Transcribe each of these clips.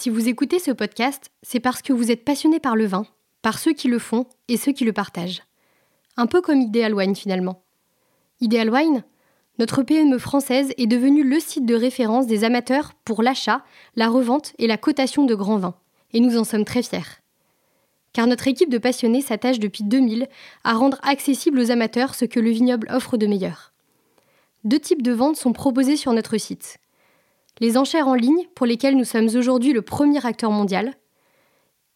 Si vous écoutez ce podcast, c'est parce que vous êtes passionné par le vin, par ceux qui le font et ceux qui le partagent. Un peu comme Ideal Wine finalement. Ideal Wine, notre PME française est devenue le site de référence des amateurs pour l'achat, la revente et la cotation de grands vins. Et nous en sommes très fiers. Car notre équipe de passionnés s'attache depuis 2000 à rendre accessible aux amateurs ce que le vignoble offre de meilleur. Deux types de ventes sont proposés sur notre site. Les enchères en ligne, pour lesquelles nous sommes aujourd'hui le premier acteur mondial,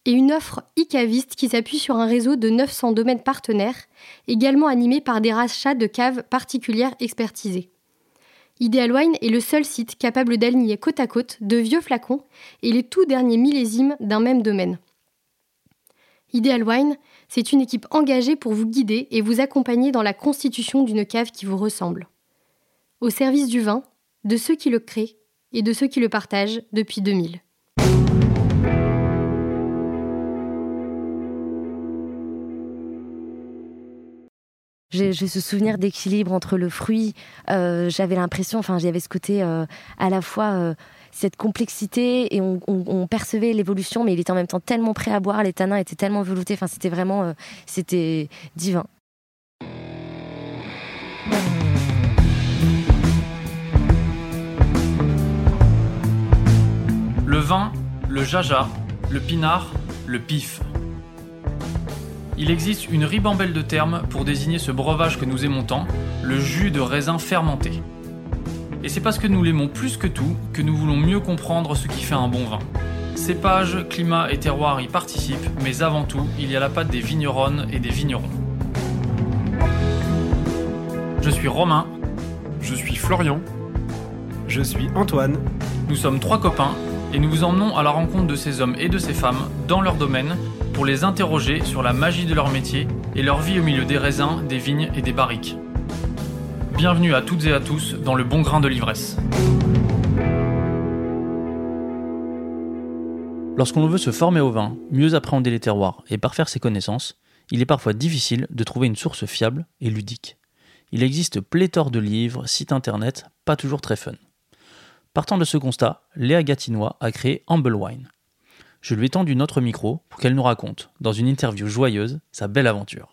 et une offre e-caviste qui s'appuie sur un réseau de 900 domaines partenaires, également animé par des rachats de caves particulières expertisées. Ideal Wine est le seul site capable d'aligner côte à côte de vieux flacons et les tout derniers millésimes d'un même domaine. Ideal Wine, c'est une équipe engagée pour vous guider et vous accompagner dans la constitution d'une cave qui vous ressemble. Au service du vin, de ceux qui le créent et de ceux qui le partagent depuis 2000. J'ai ce souvenir d'équilibre entre le fruit. Euh, j'avais l'impression, enfin, j'avais ce côté euh, à la fois euh, cette complexité et on, percevait l'évolution, mais il était en même temps tellement prêt à boire. Les tanins étaient tellement veloutés. Enfin, c'était vraiment, c'était divin. Le vin, le jaja, le pinard, le pif. Il existe une ribambelle de termes pour désigner ce breuvage que nous aimons tant, le jus de raisin fermenté. Et c'est parce que nous l'aimons plus que tout que nous voulons mieux comprendre ce qui fait un bon vin. Cépage, climat et terroir y participent, mais avant tout, il y a la patte des vigneronnes et des vignerons. Je suis Romain. Je suis Florian. Je suis Antoine. Nous sommes trois copains et nous vous emmenons à la rencontre de ces hommes et de ces femmes dans leur domaine pour les interroger sur la magie de leur métier et leur vie au milieu des raisins, des vignes et des barriques. Bienvenue à toutes et à tous dans le bon grain de l'ivresse. Lorsqu'on veut se former au vin, mieux appréhender les terroirs et parfaire ses connaissances, il est parfois difficile de trouver une source fiable et ludique. Il existe pléthore de livres, sites internet, pas toujours très fun. Partant de ce constat, Léa Gatinois a créé Humble Wine, je lui ai tendu notre micro pour qu'elle nous raconte, dans une interview joyeuse, sa belle aventure.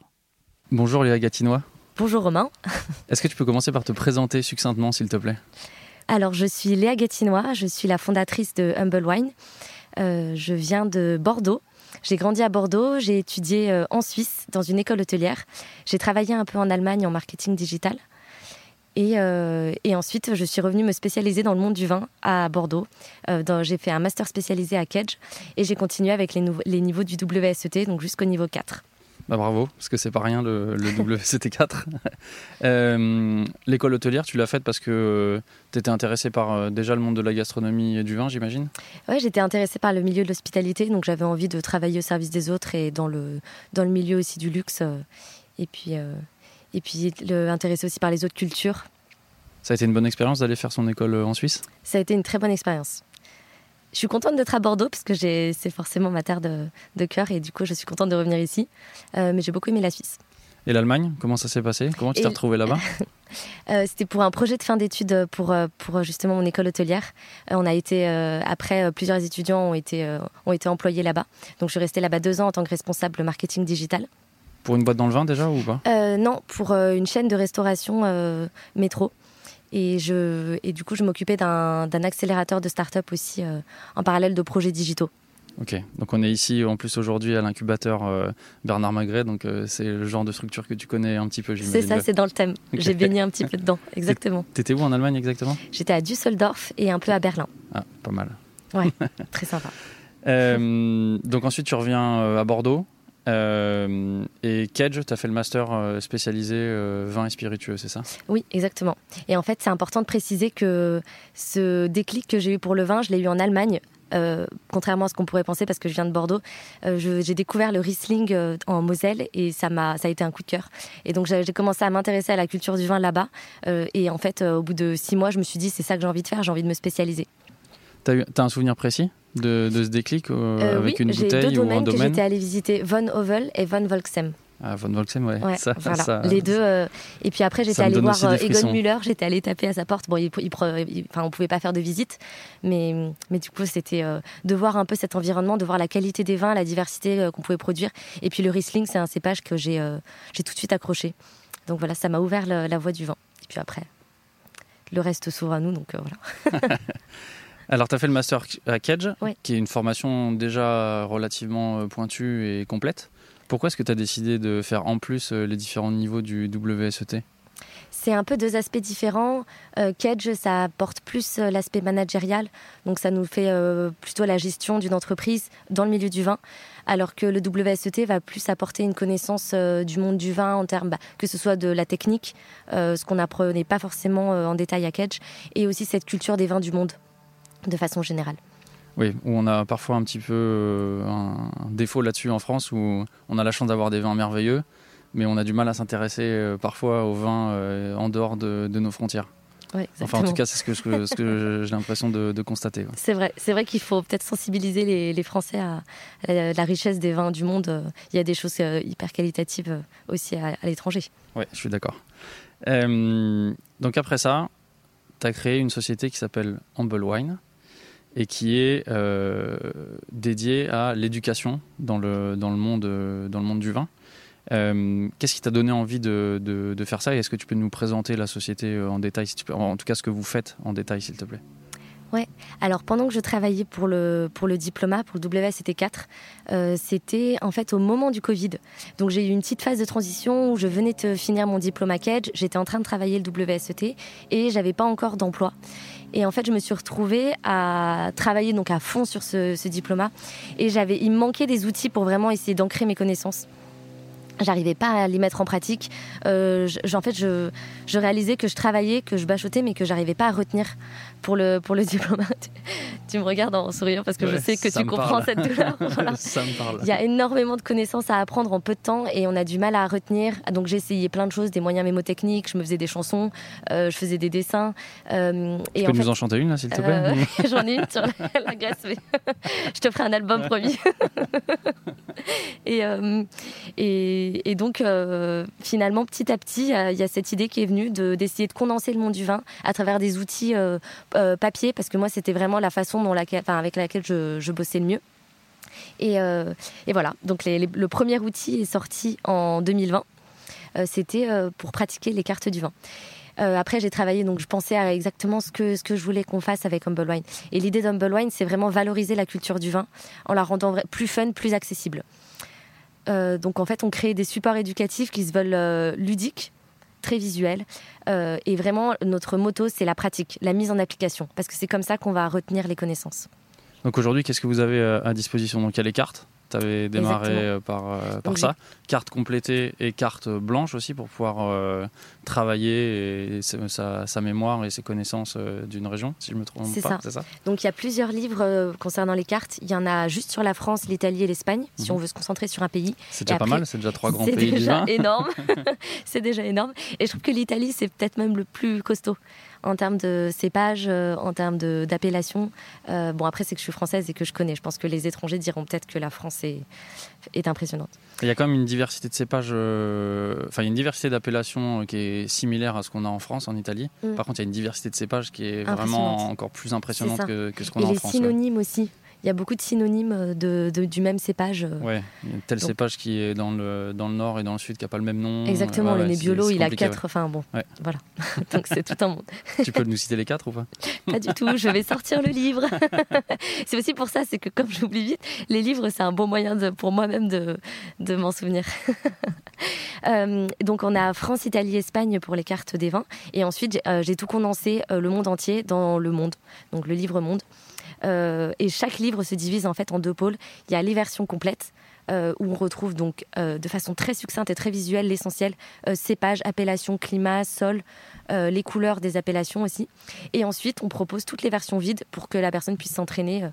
Bonjour Léa Gatinois. Bonjour Romain. Est-ce que tu peux commencer par te présenter succinctement, s'il te plaît? Alors, je suis Léa Gatinois, je suis la fondatrice de Humble Wine. Euh, je viens de Bordeaux. J'ai grandi à Bordeaux, j'ai étudié euh, en Suisse dans une école hôtelière. J'ai travaillé un peu en Allemagne en marketing digital. Euh, et, ensuite, je suis revenue me spécialiser dans le monde du vin à Bordeaux. Euh, j'ai fait un master spécialisé à Kedge et j'ai continué avec les, les, niveaux du WSET, donc jusqu'au niveau 4. Bah bravo, parce que c'est pas rien le, WSET 4. Euh, l'école hôtelière, tu l'as faite parce que tu étais intéressée par déjà le monde de la gastronomie et du vin, j'imagine? Oui, j'étais intéressée par le milieu de l'hospitalité, donc j'avais envie de travailler au service des autres et dans le, dans le milieu aussi du luxe. et puis et puis intéressé aussi par les autres cultures. Ça a été une bonne expérience d'aller faire son école euh, en Suisse? Ça a été une très bonne expérience. Je suis contente d'être à Bordeaux parce que c'est forcément ma terre de, cœur et du coup je suis contente de revenir ici. Euh, mais j'ai beaucoup aimé la Suisse. Et l'Allemagne, comment ça s'est passé? Comment tu t'es retrouvée là-bas? Euh, C'était pour un projet de fin d'études pour, pour justement mon école hôtelière. on a été, après, plusieurs étudiants ont été, ont été employés là-bas. Donc je suis restée là-bas deux ans en tant que responsable marketing digital. Pour une boîte dans le vin déjà ou pas? Euh, Non, pour euh, une chaîne de restauration euh, métro. Et, je, et du coup, je m'occupais d'un accélérateur de start-up aussi en parallèle de projets digitaux. Ok, donc on est ici en plus aujourd'hui à l'incubateur Bernard Magret, donc c'est le genre de structure que tu connais un petit peu, C'est ça, c'est dans le thème. J'ai baigné un petit peu dedans, exactement. T'étais où en Allemagne exactement? J'étais à Düsseldorf et un peu à Berlin. Ah, pas mal. Ouais, très sympa. donc ensuite tu reviens à Bordeaux euh, et Kedge, tu as fait le master euh, spécialisé euh, vin et spiritueux, c'est ça? Oui, exactement. Et en fait, c'est important de préciser que ce déclic que j'ai eu pour le vin, je l'ai eu en Allemagne. contrairement à ce qu'on pourrait penser, parce que je viens de Bordeaux, j'ai découvert le Riesling en Moselle et ça m'a, ça a été un coup de cœur. Et donc j'ai commencé à m'intéresser à la culture du vin là-bas. et en fait, au bout de six mois, je me suis dit c'est ça que j'ai envie de faire, j'ai envie de me spécialiser. T'as as un souvenir précis de, ce déclic euh, avec une bouteille deux ou un domaine que j'étais allée visiter Von Ovel et Von Volksem. Ah, Von Volksem, ouais. Ouais, Ça- voilà. ça- les deux. euh, et puis après, j'étais allée voir euh, Egon. Müller. J'étais allée taper à sa porte. Bon, il, il pre- il- enfin, on pouvait pas faire de visite, mais, mais du coup, c'était euh, de voir un peu cet environnement, de voir la qualité des vins, la diversité euh, qu'on pouvait produire. Et puis le Riesling, c'est un cépage que j'ai euh, j'ai tout de suite accroché. Donc voilà, ça m'a ouvert le- la voie du vin. Et puis après, le reste s'ouvre à nous. Donc euh, voilà. Alors, tu as fait le master à Kedge, qui est une formation déjà relativement euh, pointue et complète. Pourquoi est-ce que tu as décidé de faire en plus euh, les différents niveaux du WSET C'est un peu deux aspects différents. Euh, Kedge, ça apporte plus euh, l'aspect managérial, donc ça nous fait euh, plutôt la gestion d'une entreprise dans le milieu du vin, alors que le WSET va plus apporter une connaissance du monde du vin en termes, bah, que ce soit de la technique, ce qu'on n'apprenait pas forcément en détail à Kedge, et aussi cette culture des vins du monde, de façon générale. Oui, où on a parfois un petit peu euh, un défaut là-dessus en France, où on a la chance d'avoir des vins merveilleux, mais on a du mal à s'intéresser euh, parfois aux vins euh, en dehors de, de nos frontières. Ouais, Enfin, en tout cas, c'est ce que, ce j'ai l'impression de, de constater. ouais. C'est vrai, c'est vrai qu'il faut peut-être sensibiliser les, les Français à, à la, la richesse des vins du monde. Il y a des choses hyper qualitatives aussi à, à l'étranger. Ouais, je suis d'accord. Euh, donc après ça, tu as créé une société qui s'appelle Humble Wine et qui est euh, dédiée à l'éducation dans le, dans, le monde, euh, dans le monde du vin. Euh, Qu'est-ce qui t'a donné envie de, de- faire ça? Est-ce que tu peux nous présenter la société euh, en détail, en tout cas ce que vous faites en détail s'il te plaît? Alors pendant que je travaillais pour le, pour le diplôme, pour le WSET4, euh, c'était en fait au moment du Covid. Donc j'ai eu une petite phase de transition où je venais de finir mon diplôme à Kedge, j'étais en train de travailler le WSET et j'avais pas encore d'emploi. Et en fait, je me suis retrouvée à travailler donc à fond sur ce, diplôme et j'avais, il me manquait des outils pour vraiment essayer d'ancrer mes connaissances. J'arrivais pas à les mettre en pratique. Euh, en fait, je, je réalisais que je travaillais, que je bachotais, mais que j'arrivais pas à retenir pour le, pour le diplôme. tu, me regardes en souriant parce que je sais que tu comprends parle. cette douleur. Voilà. Ça me parle. Il y a énormément de connaissances à apprendre en peu de temps et on a du mal à retenir. Donc j'ai essayé plein de choses, des moyens mémotechniques, je me faisais des chansons, euh, je faisais des dessins. euh, et Tu peux en nous fait, en chanter une s'il te plaît euh, J'en ai une sur la, la Grèce, mais je te ferai un album promis. et, euh, et, et donc, finalement, petit à petit, il y a cette idée qui est venue de- d'essayer de, condenser le monde du vin à travers des outils euh, papier, parce que moi, c'était vraiment la façon dont avec laquelle je, je bossais le mieux. Et, euh, et voilà, donc le premier outil est sorti en 2020. Euh, C'était pour pratiquer les cartes du vin. Après, j'ai travaillé, donc je pensais à exactement ce que, ce que je voulais qu'on fasse avec Humble Wine. Et l'idée d'Humble Wine, c'est vraiment valoriser la culture du vin en la rendant plus fun, plus accessible. Donc en fait, on crée des supports éducatifs qui se veulent ludiques, très visuels. Euh, et vraiment, notre motto, c'est la pratique, la mise en application. Parce que c'est comme ça qu'on va retenir les connaissances. Donc aujourd'hui, qu'est-ce que vous avez euh, à disposition? Donc il y a les cartes? Tu avais démarré Exactement. euh, par, euh, par ça. Carte complétée et carte blanche aussi pour pouvoir euh, travailler et sa, sa- mémoire et ses connaissances d'une région, si je me trompe C'est pas. ça. Donc il y a plusieurs livres concernant les cartes. Il y en a juste sur la France, l'Italie et l'Espagne, si Mhm. on veut se concentrer sur un pays. C'est déjà pas mal, c'est déjà trois grands pays déjà énorme. c'est déjà énorme. Et je trouve que l'Italie, c'est peut-être même le plus costaud en termes de cépage, euh, en termes d'appellation. Euh, bon, après, c'est que je suis française et que je connais. Je pense que les étrangers diront peut-être que la France est, est impressionnante. Il y a quand même une diversité de cépages, euh, enfin une diversité d'appellations euh, qui est similaire à ce qu'on a en France, en Italie. Mm. Par contre, il y a une diversité de cépages qui est vraiment encore plus impressionnante que, que ce qu'on Et a en les France. ouais. synonymes aussi. Il y a beaucoup de synonymes de, de- du même cépage. euh. Ouais, tel Donc- cépage qui est dans le, dans le nord et dans le sud qui n'a pas le même nom. Exactement, Ouais, le Nebbiolo, il a quatre. Enfin bon, Ouais. voilà. Donc c'est tout un monde. Tu peux nous citer les quatre ou pas? Pas du tout, je vais sortir le livre. c'est aussi pour ça, c'est que comme j'oublie vite, les livres, c'est un bon moyen de, pour moi-même de, de m'en souvenir. Euh, donc on a France, Italie, Espagne pour les cartes des vins. Et ensuite, j'ai euh, tout condensé, euh, le monde entier, dans le monde. Donc le livre monde. Euh, et chaque livre se divise en fait en deux pôles. Il y a les versions complètes. euh, où on retrouve donc euh, de façon très succincte et très visuelle l'essentiel, euh, cépage, appellation, climat, sol, les couleurs des appellations aussi. Et ensuite, on propose toutes les versions vides pour que la personne puisse s'entraîner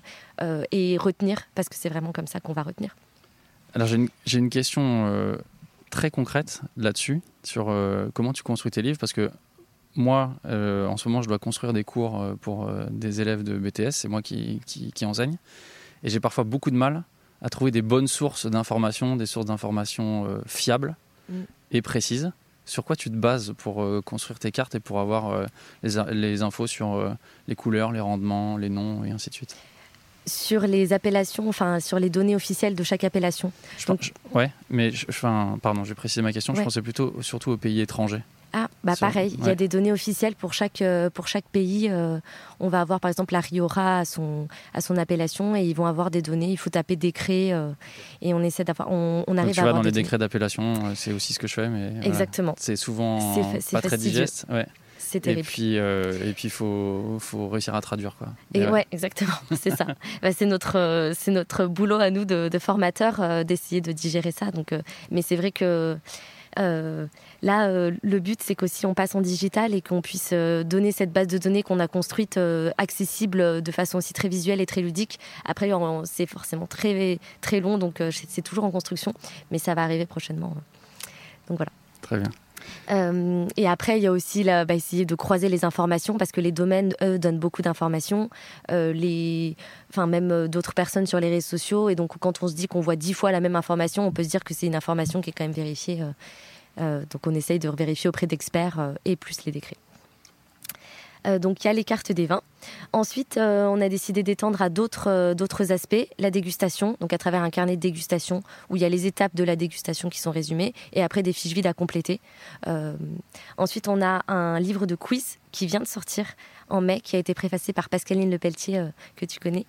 et retenir, parce que c'est vraiment comme ça qu'on va retenir. Alors j'ai une, une question très concrète là-dessus, sur comment tu construis tes livres, parce que moi, euh, en ce moment, je dois construire des cours euh, pour euh, des élèves de BTS, c'est moi qui, qui, qui enseigne, et j'ai parfois beaucoup de mal à trouver des bonnes sources d'informations, des sources d'informations euh, fiables Mm. et précises. Sur quoi tu te bases pour euh, construire tes cartes et pour avoir les, infos sur les couleurs, les rendements, les noms et ainsi de suite? Sur les appellations, enfin sur les données officielles de chaque appellation. je, Donc- je- Ouais, mais je, enfin, pardon, je vais préciser ma question. Je pensais plutôt surtout aux pays étrangers. Ah, bah Sur- pareil, il y a des données officielles pour chaque, euh, pour chaque pays. euh, on va avoir par exemple la Rioja à son, à son appellation et ils vont avoir des données. Il faut taper décret euh, et on essaie d'avoir. On, on Donc, arrive tu à vois, avoir dans les données. décrets d'appellation, c'est aussi ce que je fais, mais voilà. Exactement, c'est souvent pas très digeste. Ouais. c'est Et terrible. puis, euh, et puis, faut, faut réussir à traduire quoi. Et ouais, exactement, c'est ça. Bah, c'est notre, c'est notre boulot à nous de, de formateurs d'essayer de digérer ça. Donc, mais c'est vrai que euh, là, euh, le but, c'est qu'aussi on passe en digital et qu'on puisse euh, donner cette base de données qu'on a construite euh, accessible de façon aussi très visuelle et très ludique. Après, c'est forcément très très long, donc c'est toujours en construction, mais ça va arriver prochainement. Donc voilà. Très bien. Euh, et après, il y a aussi là, bah, essayer de croiser les informations parce que les domaines, eux, donnent beaucoup d'informations. Euh, les, enfin même euh, d'autres personnes sur les réseaux sociaux. Et donc, quand on se dit qu'on voit dix fois la même information, on peut se dire que c'est une information qui est quand même vérifiée. Euh, donc, on essaye de vérifier auprès d'experts euh, et plus les décrets. Euh, donc, il y a les cartes des vins. Ensuite, on a décidé d'étendre à d'autres aspects, la dégustation, donc à travers un carnet de dégustation où il y a les étapes de la dégustation qui sont résumées et après des fiches vides à compléter. Ensuite, on a un livre de quiz qui vient de sortir en mai, qui a été préfacé par Pascaline Lepelletier, euh, que tu connais.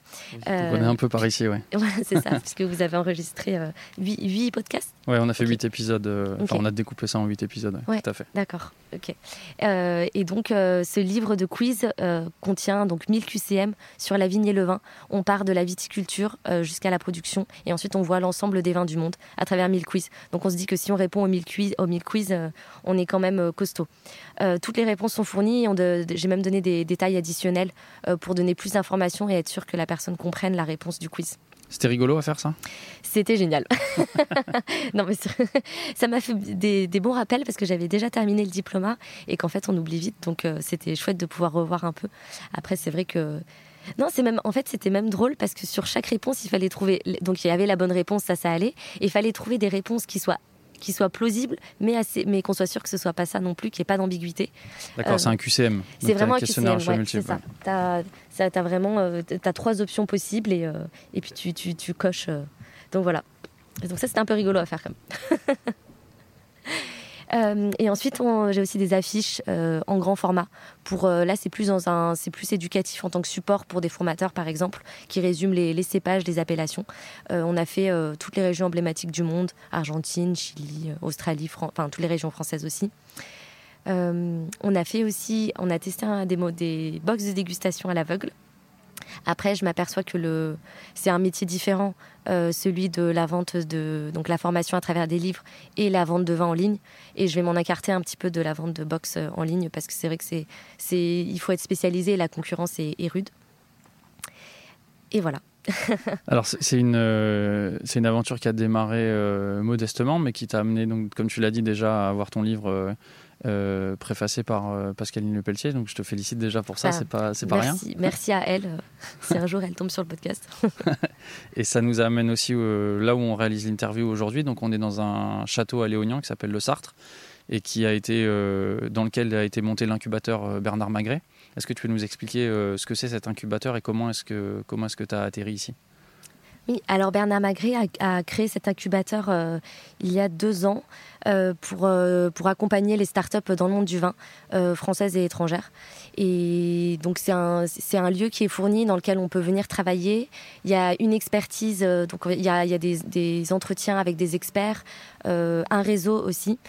On Euh, connaît un peu par ici. Voilà, c'est ça, puisque vous avez enregistré euh, huit huit podcasts. Ouais, on a fait Ok. huit épisodes. euh, Enfin, on a découpé ça en huit épisodes. ouais. Tout à fait. D'accord, ok. Euh, et donc, euh, ce livre de quiz euh, contient donc 1000 QCM sur la vigne et le vin. On part de la viticulture euh, jusqu'à la production et ensuite on voit l'ensemble des vins du monde à travers 1000 quiz. Donc, on se dit que si on répond aux 1000 quiz, aux 1000 quiz euh, on est quand même euh, costaud. Euh, toutes les réponses sont fournies. J'ai même donné des détails additionnels euh, pour donner plus d'informations et être sûr que la personne comprenne la réponse du quiz. C'était rigolo à faire ça? C'était génial. non, mais ça- ça m'a fait des, des bons rappels parce que j'avais déjà terminé le diplôme et qu'en fait on oublie vite. Donc euh, c'était chouette de pouvoir revoir un peu. Après, c'est vrai que. Non, c'est même. En fait, c'était même drôle parce que sur chaque réponse, il fallait trouver. Donc il y avait la bonne réponse, ça, ça allait. Et il fallait trouver des réponses qui soient qui soient plausibles, mais assez, mais qu'on soit sûr que ce soit pas ça non plus, qu'il n'y ait pas d'ambiguïté. D'accord, Euh, c'est un QCM. C'est vraiment un questionnaire QCM, ouais, multiple, ça. ça, t'as vraiment, euh, trois options possibles et, euh, et puis tu, tu, tu coches. euh. donc voilà. Et donc ça c'était un peu rigolo à faire quand même. Euh, et ensuite, j'ai aussi des affiches euh, en grand format. Pour euh, là, c'est plus dans un, c'est plus éducatif en tant que support pour des formateurs, par exemple, qui résument les, cépages, les appellations. On a fait toutes les régions emblématiques du monde Argentine, Chili, Australie, enfin toutes les régions françaises aussi. On a fait aussi, on a testé des, des box de dégustation à l'aveugle. Après, je m'aperçois que c'est un métier différent, euh, celui de la vente de, donc la formation à travers des livres et la vente de vin en ligne. Et je vais m'en écarter un petit peu de la vente de box euh, en ligne parce que c'est vrai que c'est, c'est, il faut être spécialisé la concurrence est, rude. Et voilà. Alors, c'est une, euh, c'est une aventure qui a démarré modestement, mais qui t'a amené, donc, comme tu l'as dit déjà, à avoir ton livre euh, préfacé par euh, Pascaline Lepelletier. Donc, je te félicite déjà pour ça, Ah, c'est pas, c'est pas rien. Merci, à elle. euh, si un jour elle tombe sur le podcast. Et ça nous amène aussi euh, là où on réalise l'interview aujourd'hui. Donc, on est dans un château à Léognan qui s'appelle le Sartre et qui a été, euh, dans lequel a été monté l'incubateur Bernard Magret. Est-ce que tu peux nous expliquer ce que c'est cet incubateur et comment est-ce que comment est-ce que tu as atterri ici? Oui, alors Bernard Magret a, a créé cet incubateur euh, il y a deux ans pour, euh, pour accompagner les startups dans le monde du vin, euh, françaises et étrangères. Et donc c'est un, un lieu qui est fourni dans lequel on peut venir travailler. Il y a une expertise, euh, donc il y a, il y a des, entretiens avec des experts, euh, un réseau aussi.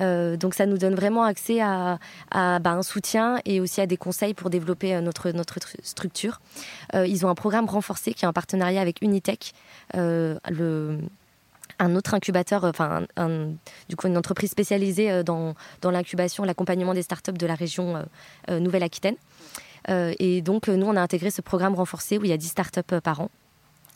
Euh, donc ça nous donne vraiment accès à, à bah, un soutien et aussi à des conseils pour développer euh, notre, notre tru- structure. Euh, ils ont un programme renforcé qui est en partenariat avec Unitech, euh, le, un autre incubateur, euh, enfin un- du coup une entreprise spécialisée euh, dans, dans l'incubation, l'accompagnement des startups de la région euh, Nouvelle-Aquitaine. Et donc nous on a intégré ce programme renforcé où il y a 10 startups par an.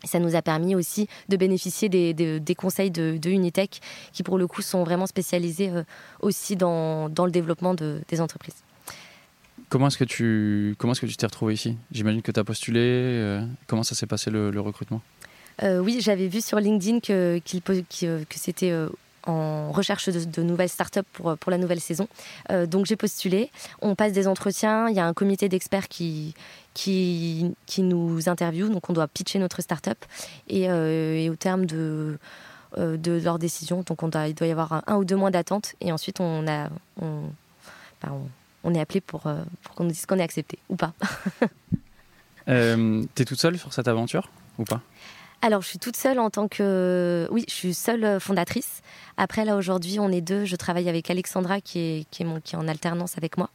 Ça nous a permis aussi de bénéficier des, des- conseils de, Unitech qui pour le coup sont vraiment spécialisés aussi dans, dans le développement de- des entreprises. Comment est-ce que tu t'es retrouvé ici? J'imagine que tu as postulé. comment ça s'est passé le recrutement? Euh, oui, j'avais vu sur LinkedIn que, euh, c'était euh, en recherche de, nouvelles startups pour, la nouvelle saison. donc j'ai postulé, on passe des entretiens, il y a un comité d'experts qui, nous interviewe, donc on doit pitcher notre startup. Et, au terme de, leur décision, il doit y avoir un, ou deux mois d'attente. Et ensuite on, est appelé pour, qu'on nous dise qu'on est accepté ou pas. Euh, T'es toute seule sur cette aventure ou pas? Alors, je suis toute seule en tant que. Oui, je suis seule fondatrice. Après, là, aujourd'hui, on est deux. Je travaille avec Alexandra, qui est, qui est, mon, qui est en alternance avec moi.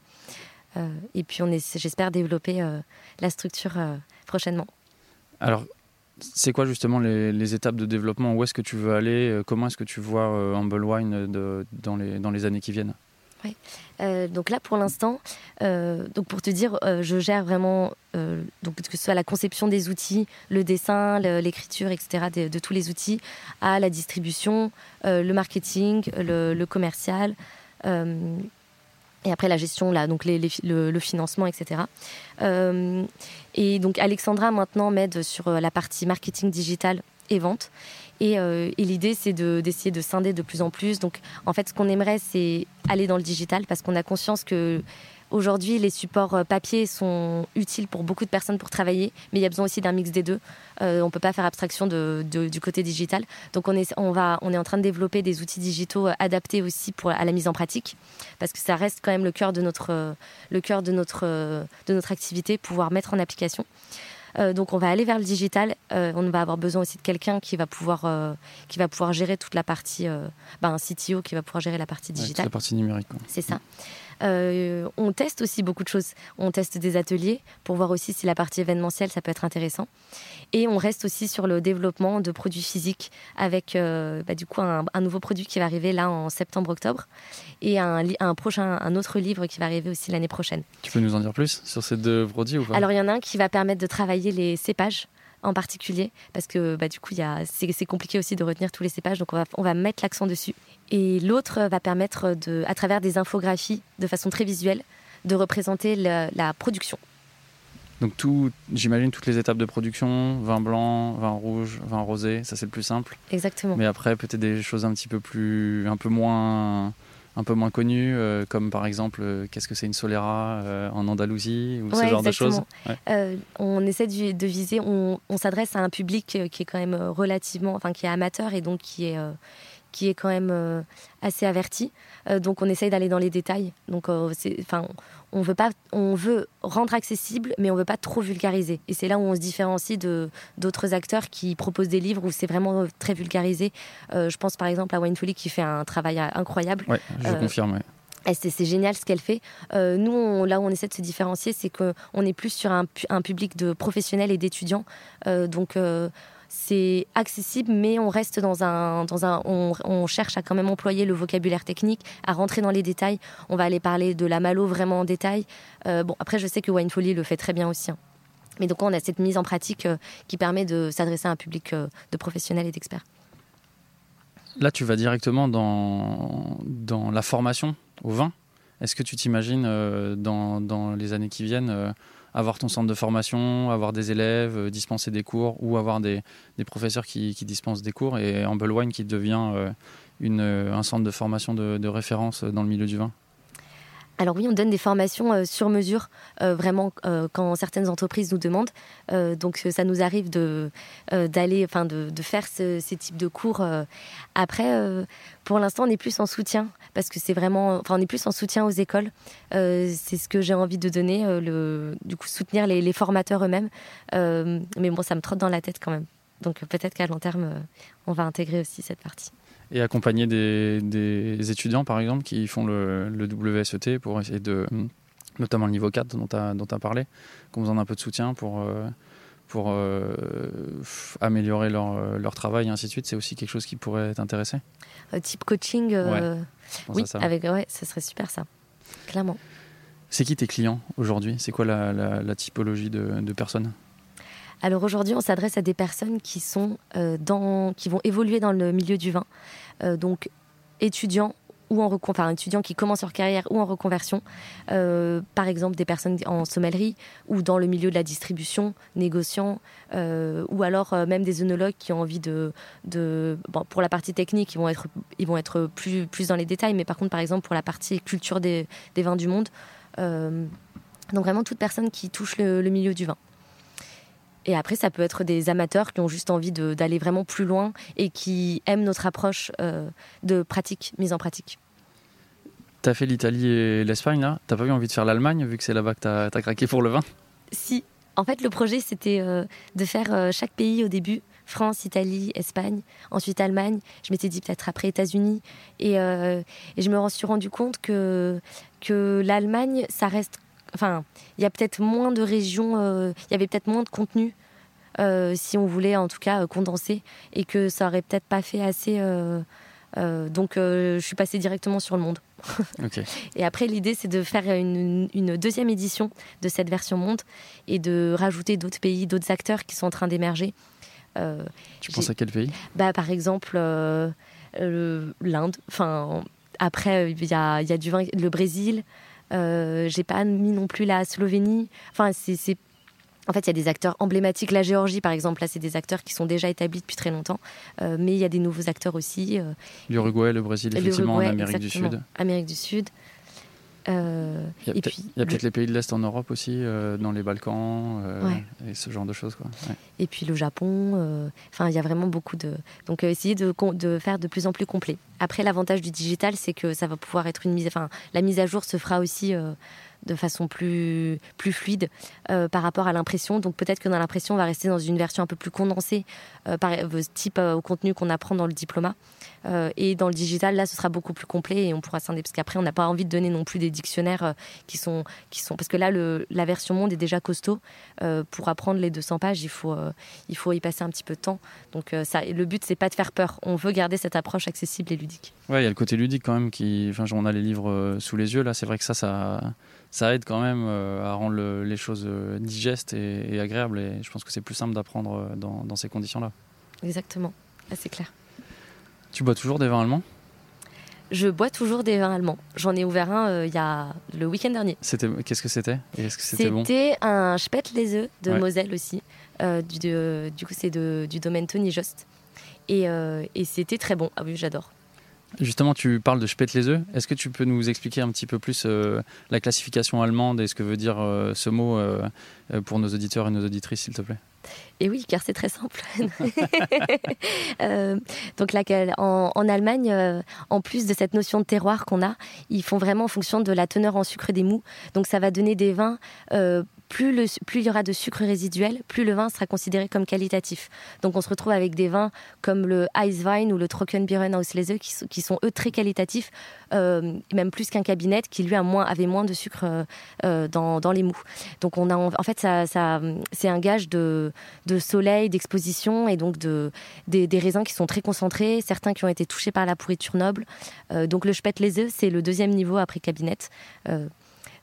Euh, et puis, on est, j'espère développer euh, la structure euh, prochainement. Alors, c'est quoi justement les, étapes de développement? Où est-ce que tu veux aller? Comment est-ce que tu vois Humble Wine dans, les, dans les années qui viennent? Euh, donc là, pour l'instant, euh, donc pour te dire, euh, je gère vraiment donc que ce soit la conception des outils, le dessin, l'écriture, etc. De, tous les outils, à la distribution, le marketing, le, commercial. et après la gestion, là, donc le, le, financement, etc. et donc Alexandra maintenant m'aide sur la partie marketing digital et vente. Euh, et, l'idée, c'est d'essayer de, scinder de plus en plus. Donc, en fait, ce qu'on aimerait, c'est aller dans le digital parce qu'on a conscience que Aujourd'hui, les supports euh, papier sont utiles pour beaucoup de personnes pour travailler, mais il y a besoin aussi d'un mix des deux. Euh, on ne peut pas faire abstraction du côté digital. Donc, on est, on, va, on est en train de développer des outils digitaux adaptés aussi pour, à la mise en pratique, parce que ça reste quand même le cœur de notre, le cœur de notre, de notre activité, pouvoir mettre en application. Euh, donc on va aller vers le digital. Euh, on va avoir besoin aussi de quelqu'un qui va pouvoir euh, qui va pouvoir gérer toute la partie, bah, un CTO qui va pouvoir gérer la partie digitale. la partie numérique. C'est ça. Euh, on teste aussi beaucoup de choses. On teste des ateliers pour voir aussi si la partie événementielle, ça peut être intéressant. Et on reste aussi sur le développement de produits physiques avec euh, bah, du coup un, nouveau produit qui va arriver là en septembre-octobre et un, un, prochain, un autre livre qui va arriver aussi l'année prochaine. Tu peux nous en dire plus sur ces deux produits ou pas? Alors il y en a un qui va permettre de travailler les cépages en particulier, parce que bah, du coup, c'est compliqué aussi de retenir tous les cépages, donc on va, on va mettre l'accent dessus. Et l'autre va permettre, de, à travers des infographies, de façon très visuelle, de représenter la, production. Donc tout, j'imagine toutes les étapes de production, vin blanc, vin rouge, vin rosé, ça c'est le plus simple. Exactement. Mais après peut-être des choses un petit peu plus, un peu moins un peu moins connues, euh, comme par exemple, euh, qu'est-ce que c'est une Solera euh, en Andalousie ou ce genre de choses On essaie de, viser, on, s'adresse à un public qui est quand même relativement, enfin qui est amateur et donc qui est qui est quand même assez averti. donc on essaye d'aller dans les détails. Donc enfin on veut pas, on veut rendre accessible, mais on veut pas trop vulgariser. Et c'est là où on se différencie de d'autres acteurs qui proposent des livres où c'est vraiment très vulgarisé. Euh, je pense par exemple à Wayne Foley qui fait un travail incroyable. Oui, je euh, confirme. C'est génial ce qu'elle fait. Euh, nous, là où on essaie de se différencier, c'est qu'on est plus sur un, un, public de professionnels et d'étudiants. donc, c'est accessible, mais on reste dans un, on, cherche à quand même employer le vocabulaire technique, à rentrer dans les détails. On va aller parler de la malo vraiment en détail. Euh, bon, après, je sais que Wine Folly le fait très bien aussi. Hein. Mais donc, on a cette mise en pratique euh, qui permet de s'adresser à un public euh, de professionnels et d'experts. Là, tu vas directement dans, dans la formation au vin. Est-ce que tu t'imagines dans, dans, les années qui viennent avoir ton centre de formation, avoir des élèves, euh, dispenser des cours ou avoir des, professeurs qui, dispensent des cours. Et Humble Wine qui devient euh, une, euh, un centre de formation de référence dans le milieu du vin alors oui, on donne des formations euh, sur mesure, euh, vraiment euh, quand certaines entreprises nous demandent. donc ça nous arrive de d'aller, enfin de, faire ces types de cours. Après, pour l'instant, on est plus en soutien parce que c'est vraiment, enfin on est plus en soutien aux écoles. c'est ce que j'ai envie de donner, le, du coup soutenir les, les formateurs eux-mêmes. mais bon, ça me trotte dans la tête quand même. Donc peut-être qu'à long terme, on va intégrer aussi cette partie et accompagner des, étudiants, par exemple, qui font le, WSET pour essayer de, notamment le niveau 4 dont tu as, parlé, qui ont besoin d'un peu de soutien pour, euh, pour euh, améliorer leur, leur, travail et ainsi de suite. C'est aussi quelque chose qui pourrait t'intéresser euh, Type coaching, oui, ça. Avec, ouais, ça serait super ça, clairement. C'est qui tes clients aujourd'hui? C'est quoi la, typologie de, de personnes? Alors aujourd'hui, on s'adresse à des personnes qui, sont, dans, qui vont évoluer dans le milieu du vin, euh, donc étudiants ou en enfin, étudiants qui commencent leur carrière ou en reconversion. par exemple, des personnes en sommellerie ou dans le milieu de la distribution, négociants, ou alors même des œnologues qui ont envie de, pour la partie technique, ils vont être, plus, dans les détails, mais par contre, par exemple, pour la partie culture des, des vins du monde, donc vraiment toute personne qui touche le, milieu du vin. Et après, ça peut être des amateurs qui ont juste envie d'aller vraiment plus loin et qui aiment notre approche euh, de pratique, mise en pratique. Tu as fait l'Italie et l'Espagne là? T'as pas eu envie de faire l'Allemagne vu que c'est là-bas que tu as, craqué pour le vin? Si. En fait, le projet c'était euh, de faire euh, chaque pays au début. France, Italie, Espagne, ensuite Allemagne. Je m'étais dit peut-être après États-Unis. Et, et, je me suis rendu compte que, que l'Allemagne, ça reste enfin, il y a peut-être moins de régions, euh, il y avait peut-être moins de contenu euh, si on voulait en tout cas euh, condenser et que ça aurait peut-être pas fait assez. donc, je suis passée directement sur le monde. et après, l'idée, c'est de faire une, deuxième édition de cette version monde et de rajouter d'autres pays, d'autres acteurs qui sont en train d'émerger. tu penses à quel pays? Bah, Par exemple, l'Inde. Enfin, après, il y a, y a, du vin, le Brésil. Euh, j'ai pas mis non plus la Slovénie. Enfin, c'est en fait, il y a des acteurs emblématiques. La Géorgie, par exemple, là, c'est des acteurs qui sont déjà établis depuis très longtemps. Euh, mais il y a des nouveaux acteurs aussi. Euh. L'Uruguay, le Brésil, effectivement, en Amérique du Sud. Amérique du Sud. Euh, il y a peut-être les pays de l'Est en Europe aussi, euh, dans les Balkans, euh, et ce genre de choses. Quoi. Et puis le Japon, enfin il y a vraiment beaucoup de... Donc essayer de, de, faire de plus en plus complet. Après l'avantage du digital, c'est que ça va pouvoir être une mise... Enfin la mise à jour se fera aussi de façon plus, plus fluide euh, par rapport à l'impression. Donc peut-être que dans l'impression, on va rester dans une version un peu plus condensée, euh, euh, type au contenu qu'on apprend dans le diplôme. et dans le digital, là, ce sera beaucoup plus complet et on pourra scinder. Parce qu'après, on n'a pas envie de donner non plus des dictionnaires qui, sont, qui sont... Parce que là, le, la version monde est déjà costaud. pour apprendre les 200 pages, il faut, il faut y passer un petit peu de temps. Donc ça, le but, c'est pas de faire peur. On veut garder cette approche accessible et ludique. Ouais, il y a le côté ludique quand même. Qui... Enfin, on a les livres sous les yeux. Là, c'est vrai que ça, ça ça aide quand même euh, à rendre les choses euh, digestes et, agréables. Et je pense que c'est plus simple d'apprendre euh, dans, ces conditions-là. Exactement, c'est clair. Tu bois toujours des vins allemands? Je bois toujours des vins allemands. J'en ai ouvert un il y a le week-end dernier. C'était qu'est-ce que c'était? Est-ce que c'était bon? C'était un les œufs de Moselle aussi. du, du, coup, c'est du domaine Tony Jost. Et, et c'était très bon. Ah oui, j'adore. Justement, tu parles de pète les œufs. Est-ce que tu peux nous expliquer un petit peu plus euh, la classification allemande et ce que veut dire euh, ce mot euh, pour nos auditeurs et nos auditrices, s'il te plaît? Et oui, car c'est très simple. donc là, en, en Allemagne, en plus de cette notion de terroir qu'on a, ils font vraiment en fonction de la teneur en sucre des mous. Donc ça va donner des vins plus, il y aura de sucre résiduel, plus le vin sera considéré comme qualitatif. Donc on se retrouve avec des vins comme le Eiswein ou le Trockenbieren Auslese qui, qui sont eux très qualitatifs, euh, même plus qu'un cabinet qui lui a moins, avait moins de sucre euh, euh, dans, les mous. Donc on a en fait ça, c'est un gage de, soleil, d'exposition et donc de, des, raisins qui sont très concentrés, certains qui ont été touchés par la pourriture noble. donc le Spätlese c'est le deuxième niveau après cabinet.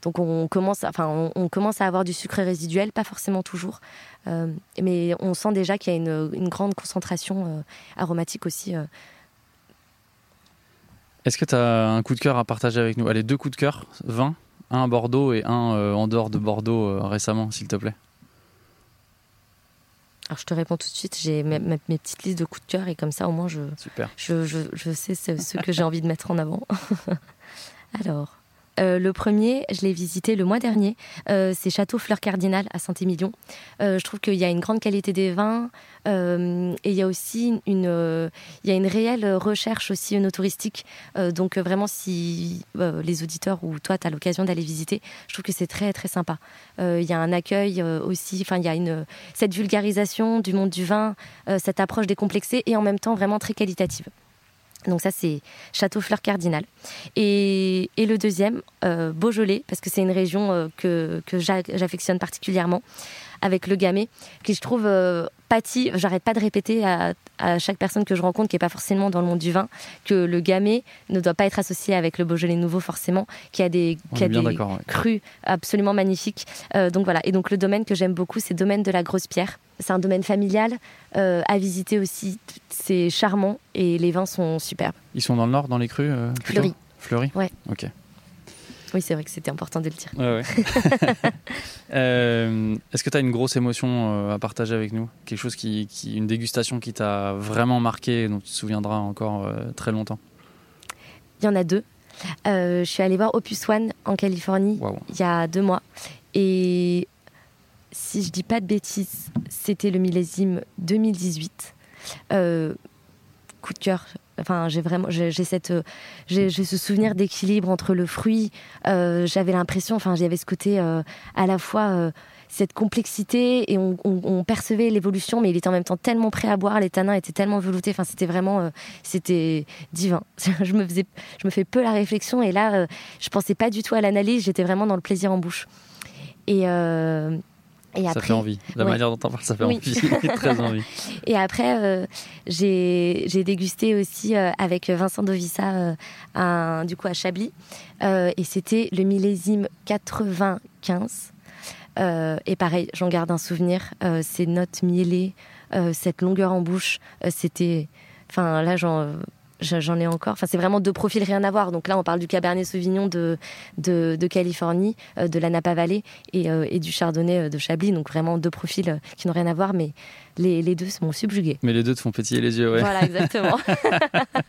Donc on commence, enfin, on, commence à avoir du sucre résiduel, pas forcément toujours, euh, mais on sent déjà qu'il y a une, grande concentration euh, aromatique aussi. Euh. Est-ce que tu as un coup de cœur à partager avec nous? Allez, deux coups de cœur, 20, un à Bordeaux et un en dehors de Bordeaux récemment, s'il te plaît. Alors je te réponds tout de suite, j'ai mes, petites listes de coups de cœur et comme ça au moins je, Super. je, je, je sais ce que j'ai envie de mettre en avant. Alors, euh, le premier, je l'ai visité le mois dernier. Euh, c'est Château Fleur Cardinal à Saint-Émilion. Euh, je trouve qu'il y a une grande qualité des vins et il y a aussi une, il y a une réelle recherche aussi touristique. donc vraiment, si les auditeurs ou toi, tu as l'occasion d'aller visiter, je trouve que c'est très très sympa. Il y a un accueil aussi, enfin il y a une, cette vulgarisation du monde du vin, cette approche décomplexée et en même temps vraiment très qualitative. Donc ça, c'est Château Fleur Cardinal. Et, le deuxième, euh, Beaujolais, parce que c'est une région euh, que, que j'affectionne particulièrement, avec le Gamay, qui je trouve euh, pâtit, j'arrête pas de répéter à, chaque personne que je rencontre qui n'est pas forcément dans le monde du vin, que le Gamay ne doit pas être associé avec le Beaujolais nouveau forcément, qui a des, qui a des crus absolument magnifiques. donc voilà, et donc le domaine que j'aime beaucoup, c'est le domaine de la Grosse Pierre. C'est un domaine familial à visiter aussi. C'est charmant et les vins sont superbes. Ils sont dans le nord, dans les crus Fleury. Fleury? Ouais. Ok. Oui, c'est vrai que c'était important de le dire. Ouais, ouais. Euh, Est-ce que tu as une grosse émotion euh, à partager avec nous? Quelque chose qui, qui- une dégustation qui t'a vraiment marqué et dont tu te souviendras encore euh, très longtemps? Il y en a deux. Euh, je suis allée voir Opus One en Californie il y a deux mois. Et si je dis pas de bêtises, c'était le millésime 2018. Euh, coup de cœur. Enfin, j'ai vraiment, j'ai cette, euh, j'ai ce souvenir d'équilibre entre le fruit. euh, J'avais l'impression, enfin, j'avais ce côté euh, à la fois cette complexité et on, percevait l'évolution, mais il était en même temps tellement prêt à boire. Les tanins étaient tellement veloutés. Enfin, c'était vraiment, c'était divin. je me faisais, je me fais peu la réflexion et là, je pensais pas du tout à l'analyse. J'étais vraiment dans le plaisir en bouche. Et et Ça après, fait envie. La Ouais. manière dont on parle, ça fait Oui. envie. très envie. Et après, euh, j'ai dégusté aussi euh, avec Vincent Dovissa, euh, un, du coup à Chablis. Euh, et c'était le millésime 95. Euh, et pareil, j'en garde un souvenir. Ces notes mielées, euh, cette longueur en bouche, c'était. Enfin, là, j'en. J'en ai encore. Enfin, c'est vraiment deux profils rien à voir. Donc là, on parle du Cabernet Sauvignon de, de, de Californie, euh, de la Napa Valley et, euh, et du Chardonnay euh, de Chablis. Donc vraiment deux profils qui n'ont rien à voir, mais les, les deux m'ont subjugué. Mais les deux te font pétiller les yeux, ouais. Voilà, exactement.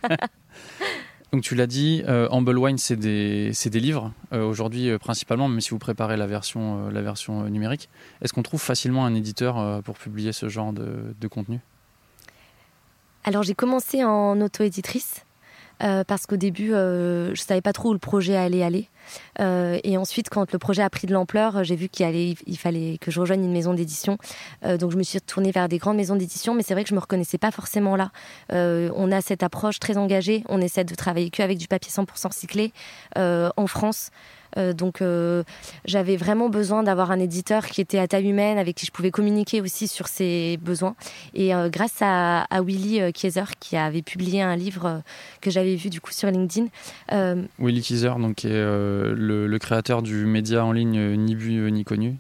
Donc tu l'as dit, euh, Humble Wine, c'est des, des livres, euh, aujourd'hui euh, principalement, même si vous préparez la version, la version numérique. Est-ce qu'on trouve facilement un éditeur pour publier ce genre de, de contenu? Alors j'ai commencé en auto-éditrice. euh, parce qu'au début, euh, je savais pas trop où le projet allait aller. Euh, et ensuite, quand le projet a pris de l'ampleur, j'ai vu qu'il il fallait que je rejoigne une maison d'édition. Euh, donc, je me suis tournée vers des grandes maisons d'édition, mais c'est vrai que je me reconnaissais pas forcément là. Euh, on a cette approche très engagée. On essaie de travailler qu'avec du papier 100% recyclé euh, en France. Euh, donc, euh, j'avais vraiment besoin d'avoir un éditeur qui était à taille humaine, avec qui je pouvais communiquer aussi sur ses besoins. Et euh, grâce à, à Willy Kieser, qui avait publié un livre que j'avais vu du coup sur LinkedIn, Willy Teaser, donc, qui est le, le créateur du média en ligne Ni Vu euh, Ni Connu,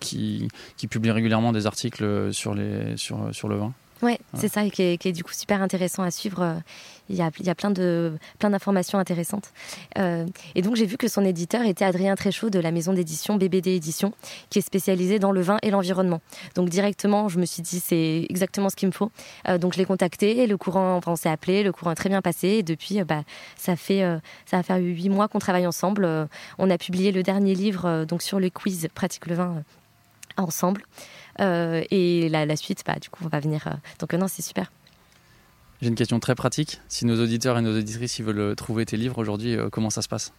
qui, qui publie régulièrement des articles sur, les, sur, sur le vin. Ouais, c'est ça, et qui est, qui est du coup super intéressant à suivre. Il y a, plein d'informations intéressantes. Euh, et donc j'ai vu que son éditeur était Adrien Tréchaud de la maison d'édition BBD Édition, qui est spécialisée dans le vin et l'environnement. Donc directement, je me suis dit c'est exactement ce qu'il me faut. Euh, donc je l'ai contacté, le courant, enfin on s'est appelé, le courant a très bien passé. Et depuis, euh, bah ça fait ça va faire huit mois qu'on travaille ensemble. On a publié le dernier livre donc sur le quiz pratique le vin ensemble. Et la, la suite, bah, du coup, on va venir. donc, non, c'est super. J'ai une question très pratique. Si nos auditeurs et nos auditrices ils veulent euh, trouver tes livres aujourd'hui, euh, comment ça se passe?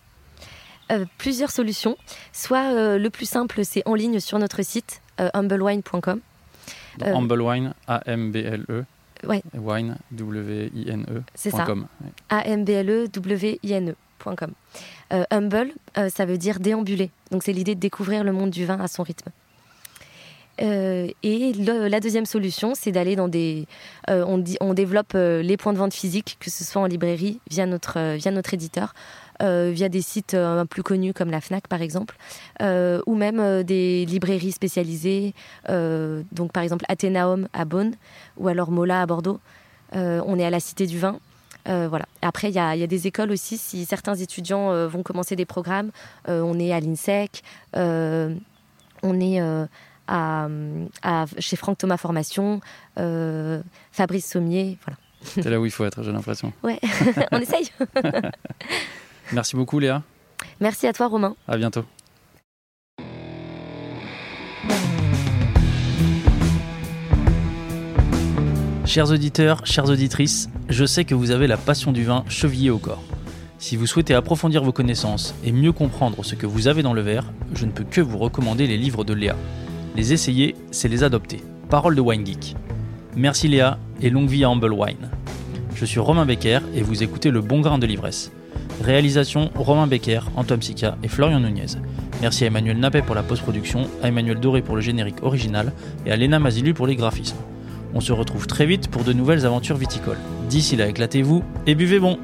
Euh, plusieurs solutions. Soit euh, le plus simple, c'est en ligne sur notre site, euh, humblewine.com. Donc, Euh, Humble Wine, A-M-B-L-E, Ouais. et Wine, W-I-N-E. C'est ça. A-M-B-L-E-W-I-N-E.com. Euh, humble, euh, ça veut dire déambuler. Donc, c'est l'idée de découvrir le monde du vin à son rythme. Euh, et la deuxième solution, c'est d'aller dans des. euh, on, on développe euh, les points de vente physiques, que ce soit en librairie, via notre, via notre éditeur, via des sites plus connus comme la Fnac par exemple, ou même des librairies spécialisées, donc par exemple Athénaum à Beaune, ou alors Mola à Bordeaux. On est à la Cité du Vin. Voilà. Après, il y y a des écoles aussi. Si certains étudiants vont commencer des programmes, on est à l'INSEC, on est à, à- chez Franck Thomas Formation, euh, Fabrice Sommier. Voilà. C'est là où il faut être, j'ai l'impression. Ouais, on essaye. Merci beaucoup Léa, Merci à toi, Romain. à bientôt. Chers auditeurs, chères auditrices, je sais que vous avez la passion du vin chevillée au corps. Si vous souhaitez approfondir vos connaissances et mieux comprendre ce que vous avez dans le verre, je ne peux que vous recommander les livres de Léa. Les essayer, c'est les adopter. Parole de Wine Geek. Merci Léa et longue vie à Humble Wine. Je suis Romain Becker et vous écoutez Le Bon Grain de l'Ivresse. Réalisation Romain Becker, Antoine Sica et Florian Nunez. Merci à Emmanuel Nappet pour la post-production, à Emmanuel Doré pour le générique original et à Léna Mazilu pour les graphismes. On se retrouve très vite pour de nouvelles aventures viticoles. D'ici là, éclatez-vous et buvez bon